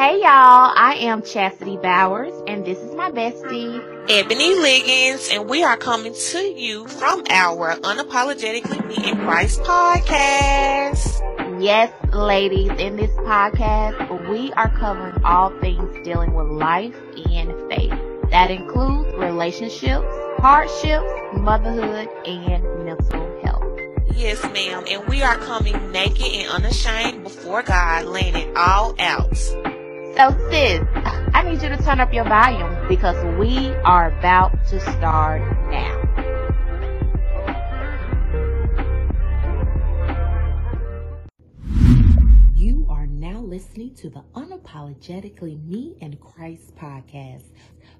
Hey y'all, I am Chasity Bowers and this is my bestie, Ebony Liggins, and we are coming to you from our Unapologetically Me in Christ podcast. Yes, ladies, in this podcast, we are covering all things dealing with life and faith. That includes relationships, hardships, motherhood, and mental health. Yes, ma'am, and we are coming naked and unashamed before God, laying it all out. So sis, I need you to turn up your volume because we are about to start now. You are now listening to the Unapologetically Me in Christ podcast.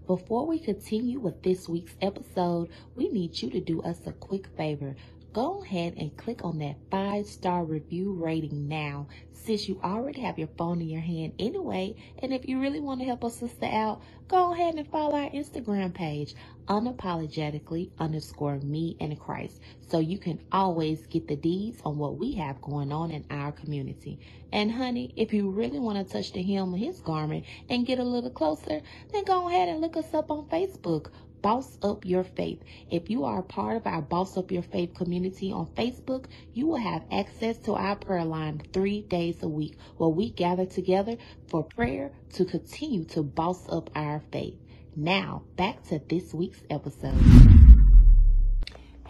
Before we continue with this week's episode, we need you to do us a quick favor. Go ahead and click on that five star review rating now since you already have your phone in your hand anyway. And if you really want to help a sister out, go ahead and follow our Instagram page, unapologetically underscore me in Christ, so you can always get the deeds on what we have going on in our community. And honey, if you really want to touch the hem of his garment and get a little closer, then go ahead and look us up on Facebook. Boss Up Your Faith. If you are a part of our Boss Up Your Faith community on Facebook, you will have access to our prayer line three days a week where we gather together for prayer to continue to boss up our faith. Now, back to this week's episode.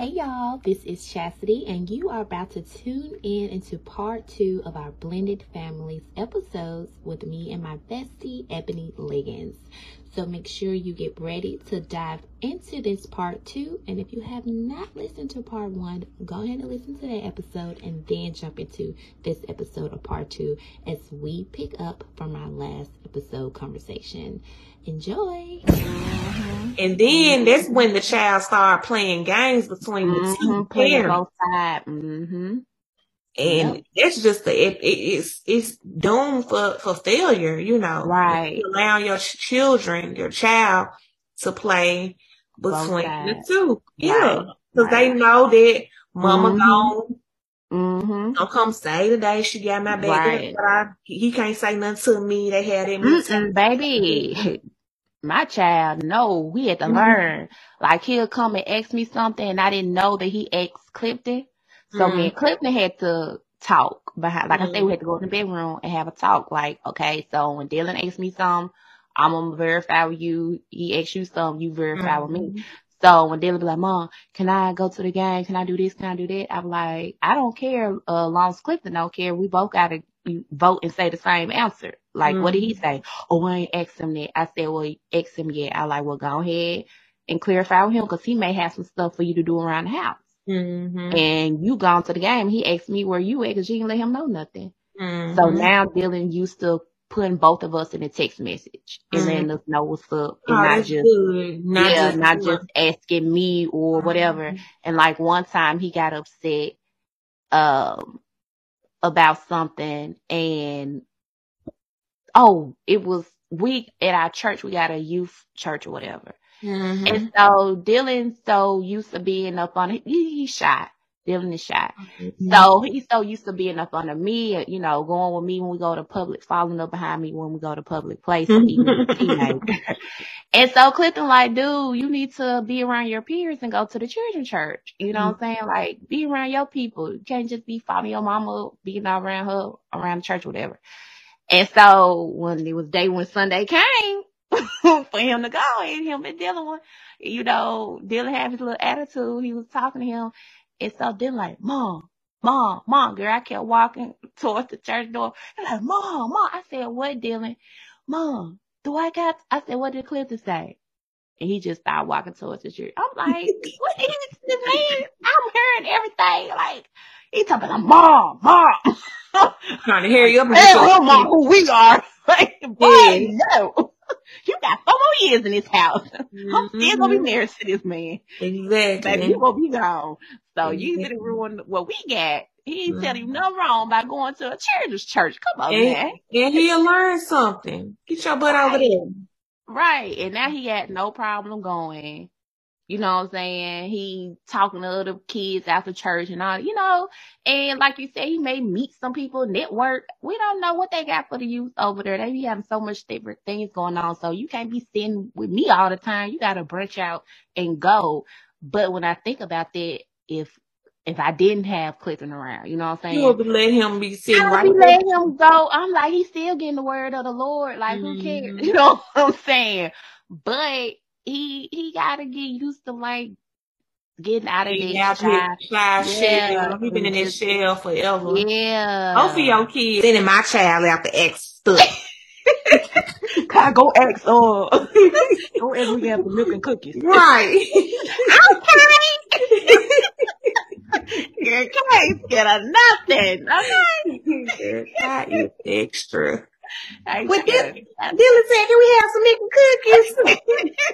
Hey y'all, this is Chasity, and you are about to tune in into part two of our Blended Families episodes with me and my bestie, Ebony Liggins. So make sure you get ready to dive into this part two. And if you have not listened to part one, go ahead and listen to that episode and then jump into this episode of part two as we pick up from our last episode conversation. Enjoy. And then that's when the child start playing games between the two Mhm, putting parents. both sides. Mm-hmm. And it's just the, it, it, it's it's doomed for, for failure, you know. Right. You allow your ch- children, your child, to play between the two. Yeah, Right, because they know that mama Mhm. gone Mm-hmm. don't come say today she got my baby. Right. But I, he can't say nothing to me. They had it. Mm-mm, baby. My child, no, we had to Mhm. learn. Like he'll come and ask me something and I didn't know that he asked Clifton. So me mm-hmm. and Clifton had to talk behind, like I said, we mm-hmm. had to go in the bedroom and have a talk. Like, okay, so when Dylan asks me something, I'm gonna verify with you. He asks you something, you verify with me. Mm-hmm. So when Dylan be like, Mom, can I go to the game? Can I do this? Can I do that? I'm like, I don't care. Uh, long as Clifton don't care. We both gotta vote and say the same answer. Like, what did he say? Oh, I ain't asked him that. I said, well, ask him yet. I like, well, go ahead and clarify with him because he may have some stuff for you to do around the house. Mm-hmm. And you gone to the game. He asked me where you at because you didn't let him know nothing. Mm-hmm. So now Dylan used to putting both of us in a text message and Mhm. letting us know what's up oh, and not just good. Not yeah, just not just asking me or whatever. And like one time he got upset um about something and oh, it was we at our church we got a youth church or whatever. Mhm. And so Dylan's so used to being up on he, he's shy. Dylan is shy. So he's so used to being up under me, you know, going with me when we go to public, following up behind me when we go to public places, even as a and so Clifton like, dude, you need to be around your peers and go to the children's church. You know what I'm saying? Like, be around your people. You can't just be following your mama, being around her, around the church, whatever. And so when it was day when Sunday came for him to go and him and Dylan, were- you know, Dylan had his little attitude. He was talking to him. And so Dylan like, mom, mom, mom, girl, I kept walking towards the church door. He's like, mom, mom. I said, what, Dylan? Mom, do I got, I said, what did Clifton say? And he just started walking towards the church. I'm like, what is this man? I'm hearing everything. Like, he talking about, mom, mom. Trying to hurry up and Tell get him on who we are. Like, boy, Yeah. no. You got four more years in this house. I'm still gonna be Mhm. married to this man. Exactly. Baby, you gonna be gone. So you Mhm. didn't ruin what we got. He ain't telling you nothing wrong by going to a church's church. Come on, man. and, and he'll learn something. Get your butt over Right. there. Right. And now he had no problem going. You know what I'm saying? He talking to other kids after church and all, you know, and like you said, he may meet some people, network. We don't know what they got for the youth over there. They be having so much different things going on. So you can't be sitting with me all the time. You got to branch out and go. But when I think about that, if if I didn't have Clifton around, you know what I'm saying? You would let him be sitting I right would there. letting him go. I'm like, he's still getting the word of the Lord. Like, who cares? You mm-hmm. know what I'm saying? But he he gotta get used to like getting out of He that out shy. here, shy Yeah, shell. He been in his that shell forever. Yeah. Both of your kids sending my child out to act stuff. God, go ask uh go ask we have the milk and cookies. right. You can't get a nothing. Okay. that is extra. I With can't. Dylan said, can we have some and cookies?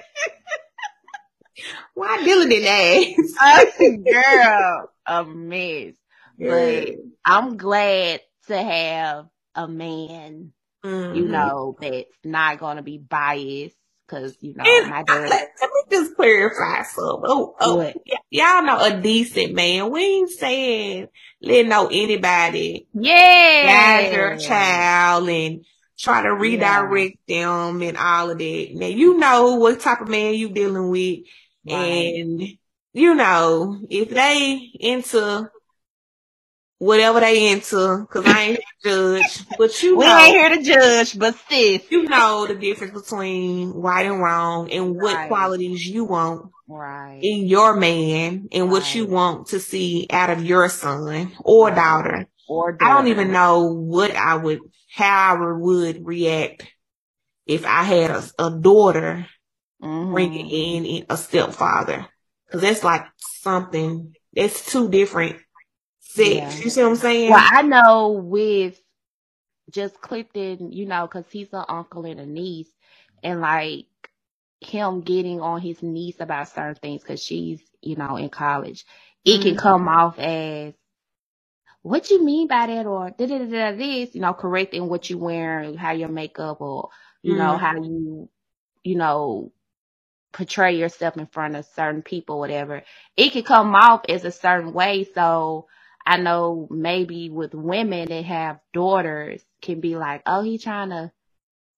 Why Dylan didn't ask? girl, a mess. But I'm glad to have a man, you Mhm. know, that's not gonna be biased. Cause, you know, And my dad. let, let me just clarify something. Oh, oh, y- y'all know a decent man. We ain't saying let know anybody Yeah. guide your child and try to redirect them and all of that. Now you know what type of man you dealing with, Right. and you know if they into whatever they into, cause I ain't here to judge, but you We know. ain't here to judge, but sis. You know the difference between right and wrong and what Right. qualities you want Right. in your man and what you want to see out of your son or Right. daughter. Or I don't even know what I would, how I would react if I had a, a daughter Mhm. bringing in, a stepfather. Cause that's like something, that's two different sets. Yeah. You see what I'm saying? Well, I know with just Clifton, you know, because he's an uncle and a niece, and like him getting on his niece about certain things because she's, you know, in college, it can Mhm. come off as, what you mean by that, or this, you know, correcting what you wear, how your makeup, or you know, Mhm. how you, you know, portray yourself in front of certain people, whatever. It can come off as a certain way. So I know maybe with women that have daughters can be like, oh, he trying to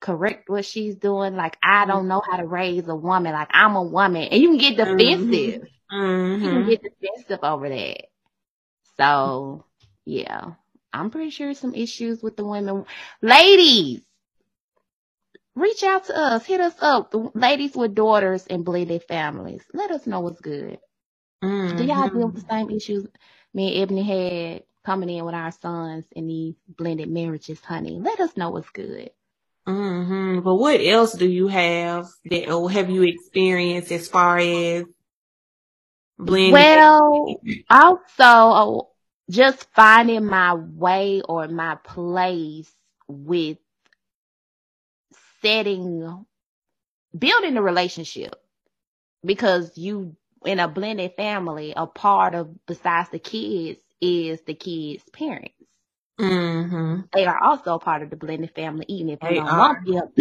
correct what she's doing. Like, I don't mm-hmm. know how to raise a woman. Like, I'm a woman. And you can get defensive. Mhm. You can mm-hmm. get defensive over that. So, yeah. I'm pretty sure some issues with the women. Ladies, reach out to us. Hit us up. The ladies with daughters and blended families. Let us know what's good. Do y'all deal with the mm-hmm. same issues me and Ebony had coming in with our sons in these blended marriages, honey? Let us know what's good. Hmm But what else do you have that or have you experienced as far as blending? Well, also just finding my way or my place with setting, building a relationship because you in a blended family, a part of besides the kids is the kids' parents. Hmm They are also part of the blended family, even if you They don't are. want them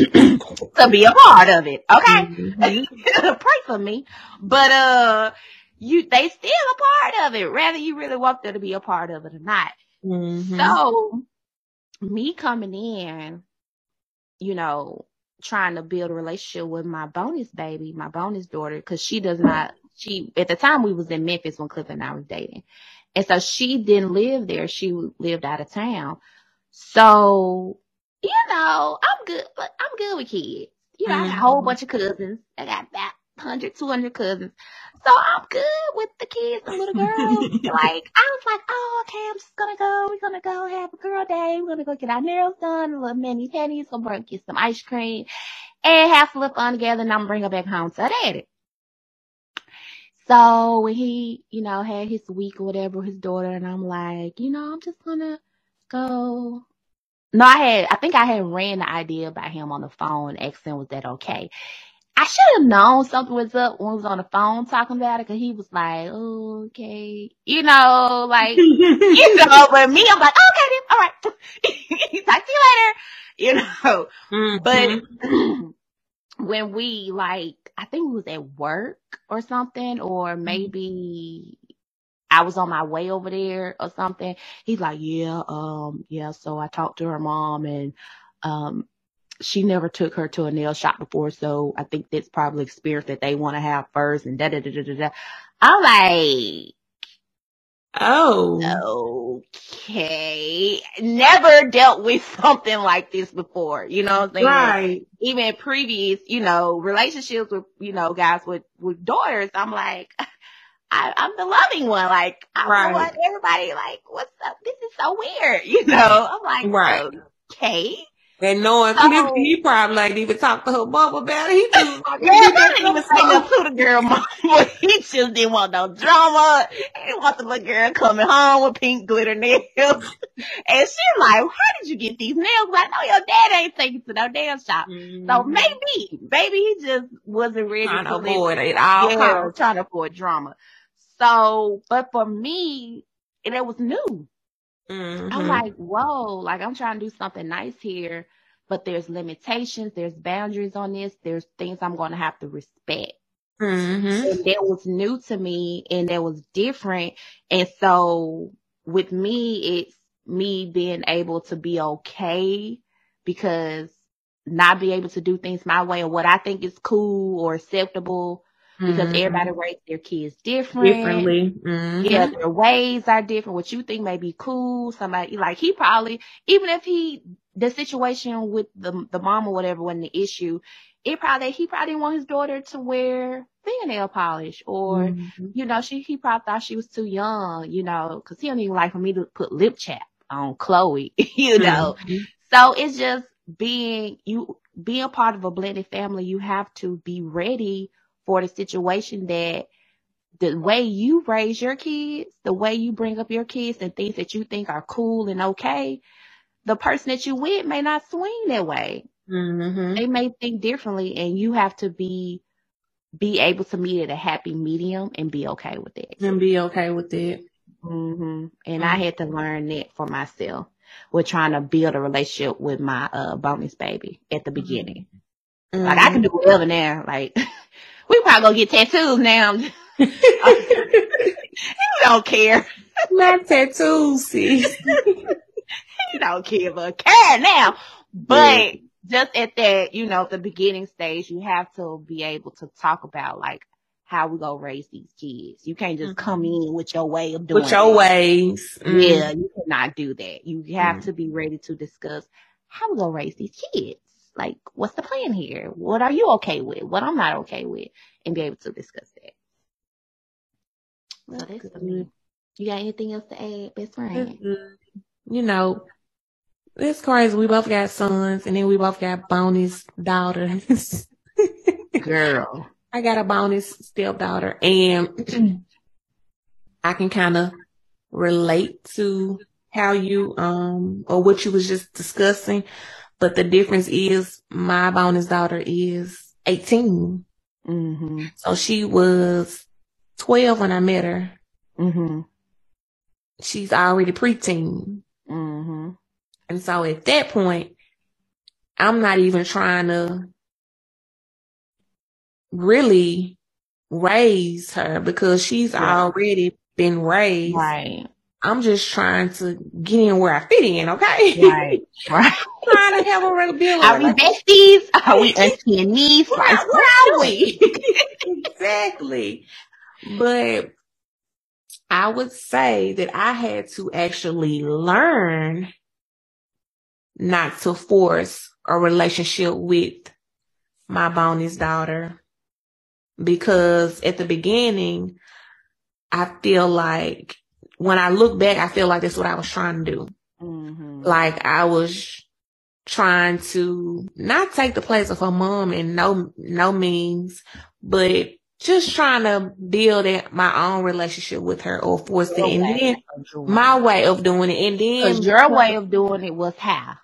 to be a part of it. Okay. Mhm. pray for me. But uh you they still a part of it, whether you really want them to be a part of it or not. Mhm. So me coming in, you know, trying to build a relationship with my bonus baby, my bonus daughter, because she does not she at the time we was in Memphis when Cliff and I was dating. And so she didn't live there. She lived out of town. So, you know, I'm good, but I'm good with kids. You know, I got a whole Mhm. bunch of cousins. I got about 100, 200 cousins. So I'm good with the kids and little girls. like, I was like, oh, okay, I'm just gonna go. We're gonna go have a girl day. We're gonna go get our nails done, a little mani-pedis, gonna bring, get some ice cream and have a little fun together and I'm gonna bring her back home to her daddy. So when he, you know, had his week or whatever with his daughter and I'm like, you know, I'm just gonna go. No, I had, I think I had ran the idea by him on the phone, asking was that okay? I should have known something was up when we was on the phone talking about it because he was like, oh, okay, you know, like, you know, but me, I'm like, okay, then, all right. Talk to you later, you know. Mhm. But when we like, I think it was at work or something, or Mm-hmm. maybe I was on my way over there or something. He's like, yeah, um, yeah. So I talked to her mom and, um, she never took her to a nail shop before. So I think that's probably experience that they want to have first and da da da da da da. I'm like, Oh. okay, never dealt with something like this before. You know what I'm saying? Right. Even previous, you know, relationships with, you know, guys with, with daughters, I'm like, I, I'm the loving one. Like, I Right. want everybody like, what's up? This is so weird. You know, I'm like, Right. okay. And knowing So- he probably ain't even talked to her mama about it. He just like, Girl, I didn't even say nothing to the girl mama. He just didn't want no drama. He didn't want the little girl coming home with pink glitter nails. And she's like, how did you get these nails? I know your dad ain't taking to no nail shop. So Mhm. maybe, maybe he just wasn't ready trying to to avoid it all. yeah, trying to avoid drama. So, but for me, and it was new. Mhm. I'm like, whoa, like I'm trying to do something nice here, but there's limitations, there's boundaries on this, there's things I'm going to have to respect. Mhm. And that was new to me and that was different. And so with me, it's me being able to be okay because not be able to do things my way or what I think is cool or acceptable because Mhm. everybody raised their kids different. differently. Mhm. Yeah, their ways are different. What you think may be cool, somebody like he probably even if he the situation with the the mom or whatever wasn't the issue, it probably he probably didn't want his daughter to wear fingernail polish or Mhm. you know she he probably thought she was too young, you know, because he don't even like for me to put lip chap on Chloe, you know. Mhm. So it's just being you being part of a blended family, you have to be ready for the situation that the way you raise your kids, the way you bring up your kids and things that you think are cool and okay, the person that you with may not swing that way. Mhm. They may think differently and you have to be be able to meet at a happy medium and be okay with it. And be okay with it. hmm And I had to learn that for myself with trying to build a relationship with my uh bonus baby at the beginning. Like I can do whatever now. Like we probably gonna get tattoos now. you don't care. Not tattoos, sis. You don't care, but care now. But just at that, you know, the beginning stage, you have to be able to talk about like how we gonna raise these kids. You can't just come in with your way of doing With your it. ways. Mhm. Yeah, you cannot do that. You have Mm. to be ready to discuss how we gonna raise these kids. Like, what's the plan here? What are you okay with? What I'm not okay with, and be able to discuss that. So That's that's good. me. You got anything else to add, best friend? You know, it's crazy. We both got sons and then we both got bonus daughters. Girl. I got a bonus stepdaughter and I can kind of relate to how you, um, or what you was just discussing. But the difference is my bonus daughter is 18. Mm-hmm. So she was 12 when I met her. Mm-hmm. She's already preteen. Mm-hmm. And so at that point, I'm not even trying to really raise her because she's Right. already been raised. Right. I'm just trying to get in where I fit in, okay? Right. Right. trying to have a real deal. Are we besties? Are we auntie and niece? Where, Like, where are we? exactly. But I would say that I had to actually learn not to force a relationship with my bonus daughter because at the beginning, I feel like when I look back, I feel like that's what I was trying to do. Mm-hmm. Like I was trying to not take the place of her mom in no no means, but just trying to build it, my own relationship with her or force it. And then my way of doing it. And then Because your way of doing it was how?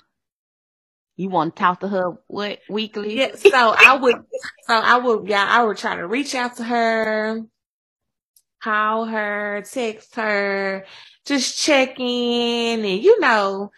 You want to talk to her what weekly? Yeah, so I would, so I would, yeah, I would try to reach out to her, call her, text her, just check in, and you know,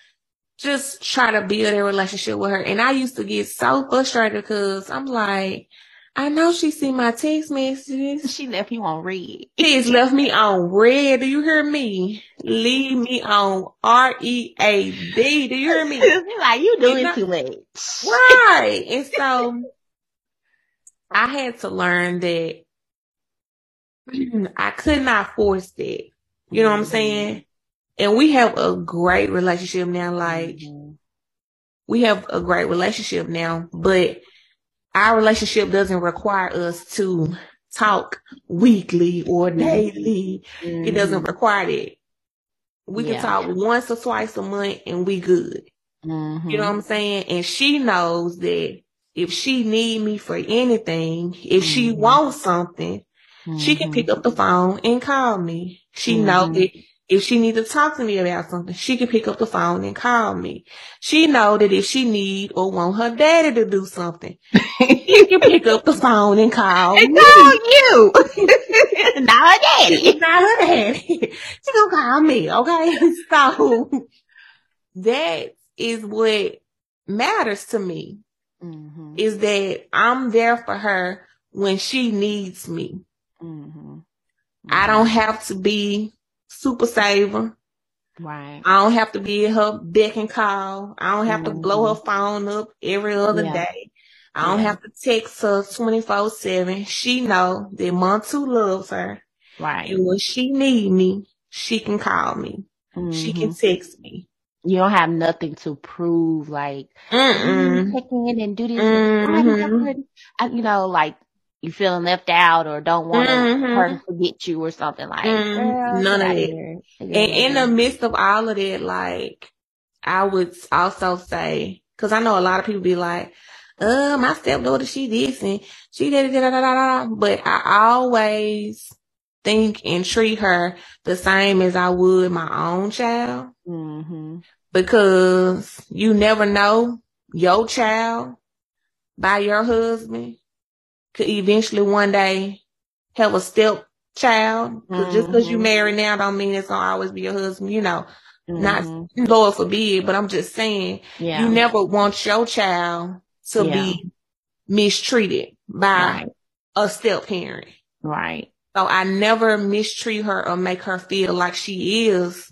just try to build a relationship with her. And I used to get so frustrated because I'm like, I know she see my text messages. She left you on read. She's left me on read. Do you hear me? Leave me on R E A D. Do you hear me? like you doing too much. Right. and so I had to learn that I could not force that. You know what I'm saying? And we have a great relationship now. Like mm-hmm. we have a great relationship now, but our relationship doesn't require us to talk weekly or mm-hmm. daily. Mm-hmm. It doesn't mm-hmm. require that. We yeah. can talk once or twice a month and we good. Mm-hmm. You know what I'm saying? And she knows that if she need me for anything, if she mm-hmm. wants something, she can pick up the phone and call me. She know that if she needs to talk to me about something, she can pick up the phone and call me. She know that if she need or want her daddy to do something, she can pick up the phone and call and me. call you. not her daddy. Not her daddy. She gonna call me, okay? So that is what matters to me. Mm-hmm. Is that I'm there for her when she needs me. Mm-hmm. I don't have to be super saver. Right. I don't have to be her beck and call. I don't have mm-hmm. to blow her phone up every other yeah. day. I don't yeah. have to text her 24 seven. She know that Montu loves her. Right. And when she need me, she can call me. Mm-hmm. She can mm-hmm. text me. You don't have nothing to prove, like, mm check in and do this. Mm-hmm. you know, like, you feeling left out or don't want mm-hmm. her to forget you or something like mm-hmm. none of it. And in the midst of all of that, like I would also say, because I know a lot of people be like, "Uh, my stepdaughter, she this and she did da da da da," but I always think and treat her the same as I would my own child, mm-hmm. because you never know your child by your husband could eventually one day have a step child. Mm-hmm. Just because you married now don't mean it's gonna always be your husband, you know. Mm-hmm. Not Lord forbid, but I'm just saying yeah. you never want your child to yeah. be mistreated by right. a step parent. Right. So I never mistreat her or make her feel like she is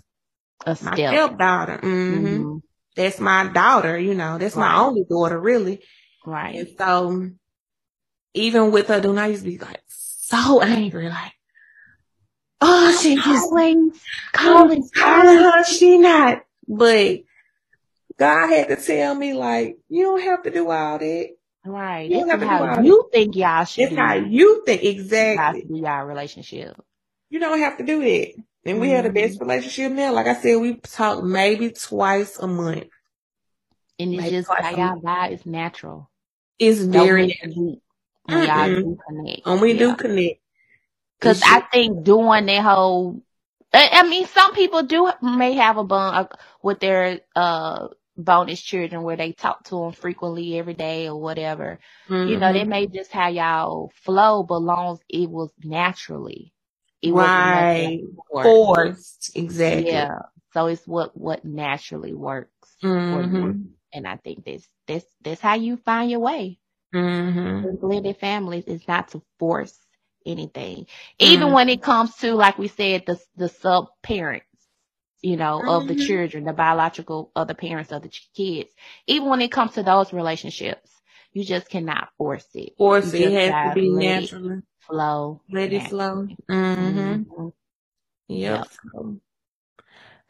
a my stepdaughter. Mm-hmm. mm-hmm. That's my daughter, you know, that's right. my only daughter really. Right. And so even with her doing, I used to be like so angry, like, oh, she calling, calling, calling her, she not. But God had to tell me, like, you don't have to do all that. Right. You That's how you think y'all should. It's how you think exactly. Y'all relationship. You don't have to do that. And we mm-hmm. have the best mm-hmm. relationship now. Like I said, we talk maybe twice a month. And it's maybe just how y'all vibe is natural. It's very natural when y'all do connect. And we yeah. do connect. Cause I think doing that whole, I mean, some people do may have a bond uh, with their, uh, bonus children where they talk to them frequently every day or whatever. Mm-hmm. You know, they mm-hmm. may just have y'all flow, but long as it was naturally. It right. Forced. Exactly. Yeah. So it's what, what naturally works. Mm-hmm. And I think this, this, that's how you find your way. Mm-hmm. Blended families is not to force anything, even mm-hmm. when it comes to, like we said, the the sub parents, you know, mm-hmm. of the mm-hmm. children, the biological other parents of the kids. Even when it comes to those relationships, you just cannot force it. Force it. Has to be natural. Flow. Let it flow. Mm-hmm. mm-hmm. Yep. yep.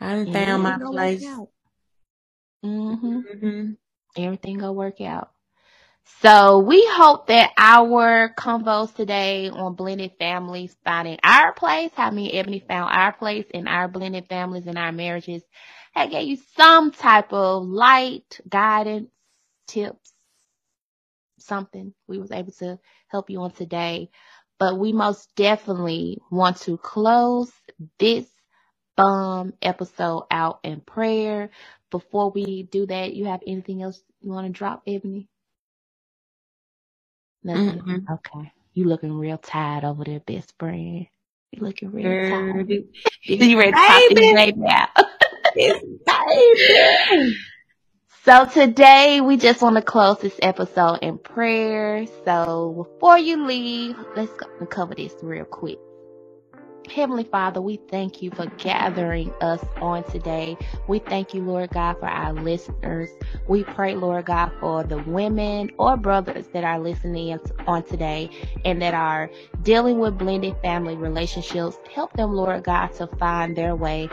I done found my place. Mm-hmm. Everything gonna work out. So we hope that our convos today on blended families finding our place, how me and Ebony found our place in our blended families and our marriages, that gave you some type of light, guidance, tips, something we was able to help you on today. But we most definitely want to close this bomb episode out in prayer. Before we do that, you have anything else you want to drop, Ebony? Nothing. Mm-hmm. Okay. You looking real tired over there, best friend. You looking real tired. you ready to talk to me right now? baby. So today we just want to close this episode in prayer. So before you leave, let's go and cover this real quick. Heavenly Father, we thank you for gathering us on today. We thank you, Lord God, for our listeners. We pray, Lord God, for the women or brothers that are listening on today and that are dealing with blended family relationships. Help them, Lord God, to find their way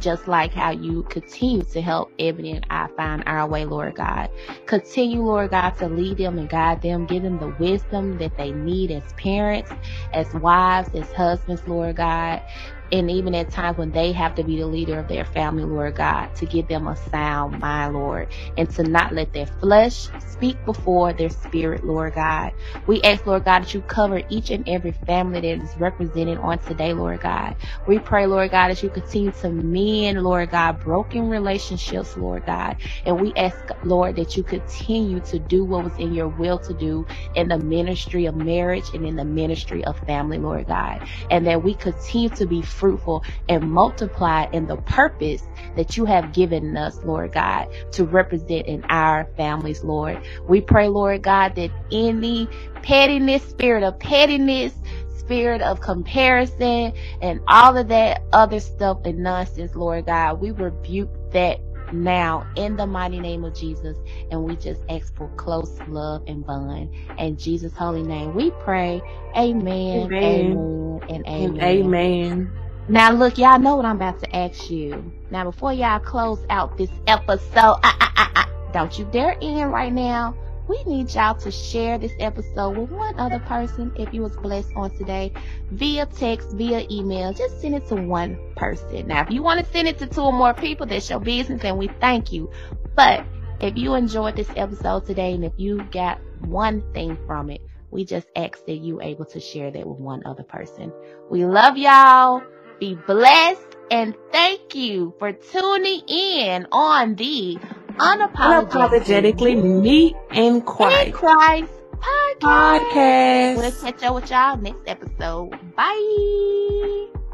just like how you continue to help Ebony and I find our way, Lord God. Continue, Lord God, to lead them and guide them, give them the wisdom that they need as parents, as wives, as husbands, Lord God and even at times when they have to be the leader of their family, Lord God, to give them a sound mind, Lord, and to not let their flesh speak before their spirit, Lord God. We ask, Lord God, that you cover each and every family that is represented on today, Lord God. We pray, Lord God, that you continue to mend, Lord God, broken relationships, Lord God. And we ask, Lord, that you continue to do what was in your will to do in the ministry of marriage and in the ministry of family, Lord God. And that we continue to be fruitful and multiply in the purpose that you have given us, Lord God, to represent in our families, Lord. We pray, Lord God, that any pettiness, spirit of pettiness, spirit of comparison, and all of that other stuff and nonsense, Lord God, we rebuke that now in the mighty name of Jesus. And we just ask for close love and bond. In Jesus' holy name, we pray. Amen. Amen. Amen and amen. And amen. Now, look, y'all know what I'm about to ask you. Now, before y'all close out this episode, don't you dare end right now. We need y'all to share this episode with one other person if you was blessed on today via text, via email. Just send it to one person. Now, if you want to send it to two or more people, that's your business and we thank you. But if you enjoyed this episode today and if you got one thing from it, we just ask that you able to share that with one other person. We love y'all. Be blessed and thank you for tuning in on the Unapologetically, Unapologetically Me in Christ, Christ podcast. podcast. We'll catch up with y'all next episode. Bye.